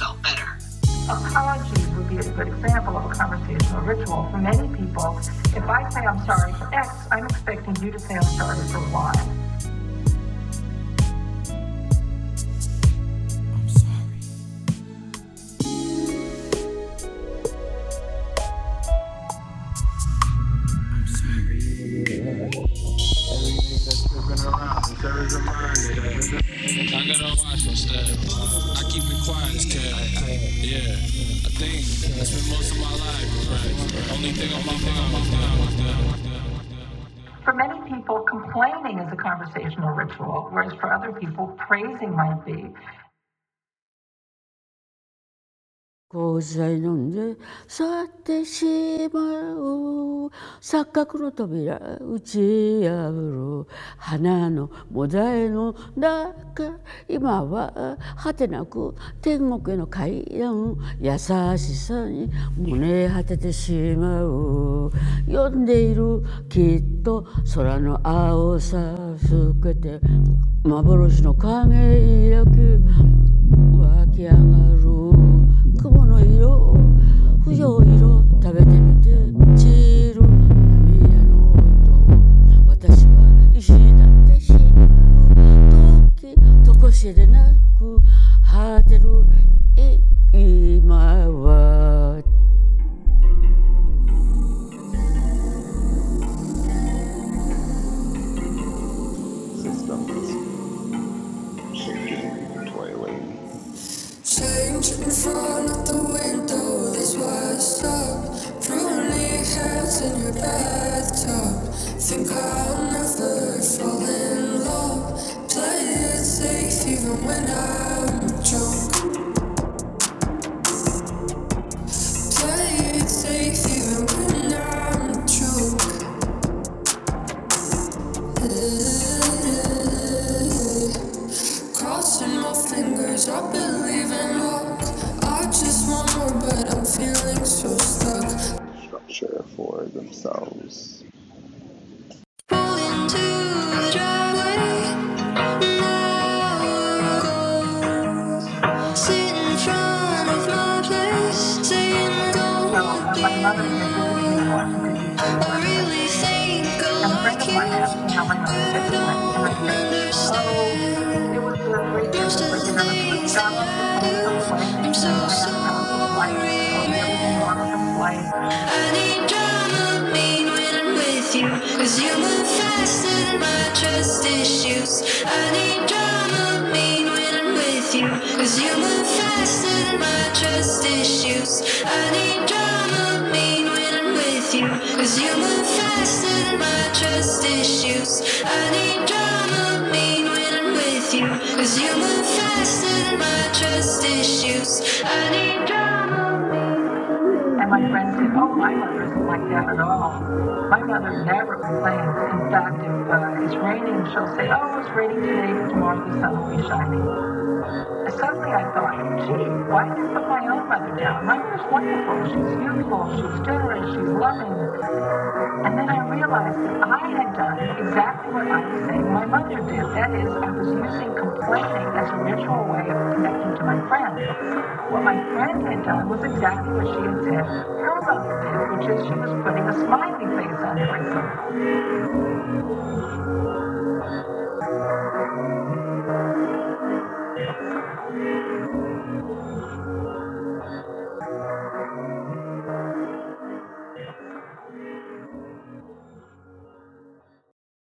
immediately felt better. Apologies would be a good example of a conversational ritual. For many people, if I say I'm sorry for X, I'm expecting you to say I'm sorry for Y. I got I keep it quiet as cat. Yeah, I think I spent most of my life. Right. Only thing on my mind. For many people, complaining is a conversational ritual, whereas for other people, praising might be. 錯覚の扉打ち破る花のもだえの中今は果てなく天国への階段優しさに胸果ててしまう。呼んでいるきっと空の青さ透けて幻の影焼き湧き上がる。Systems shaking, toiling. Change in front of the window, why I stop. Pruning hairs in your bathtub. Think I'll never fall in love. Play it safe even when I'm fingers, I believe in luck. I just want more, but I'm feeling so stuck. Structure for themselves. Roll into the driveway. Now sit in front of my place, saying So go my mother had visited me in Washington, D.C. I really think I And a friend like of mine asked me how my mother's visit you. went. And I said, Understand. Cause you move faster than my trust issues. I need And my friend said, oh, my mother isn't like that at all. My mother never complains. In fact, if uh, it's raining, she'll say, oh, it's raining today, tomorrow the sun will be shining. Suddenly I thought, gee, why did I put my own mother down? My mother's wonderful. She's youthful. She's generous. She's loving. Realized I had done exactly what I was saying my mother did. That is, I was using complaining as a ritual way of connecting to my friend. What my friend had done was exactly what she had said her mother did, which is she was putting a smiley face on everything.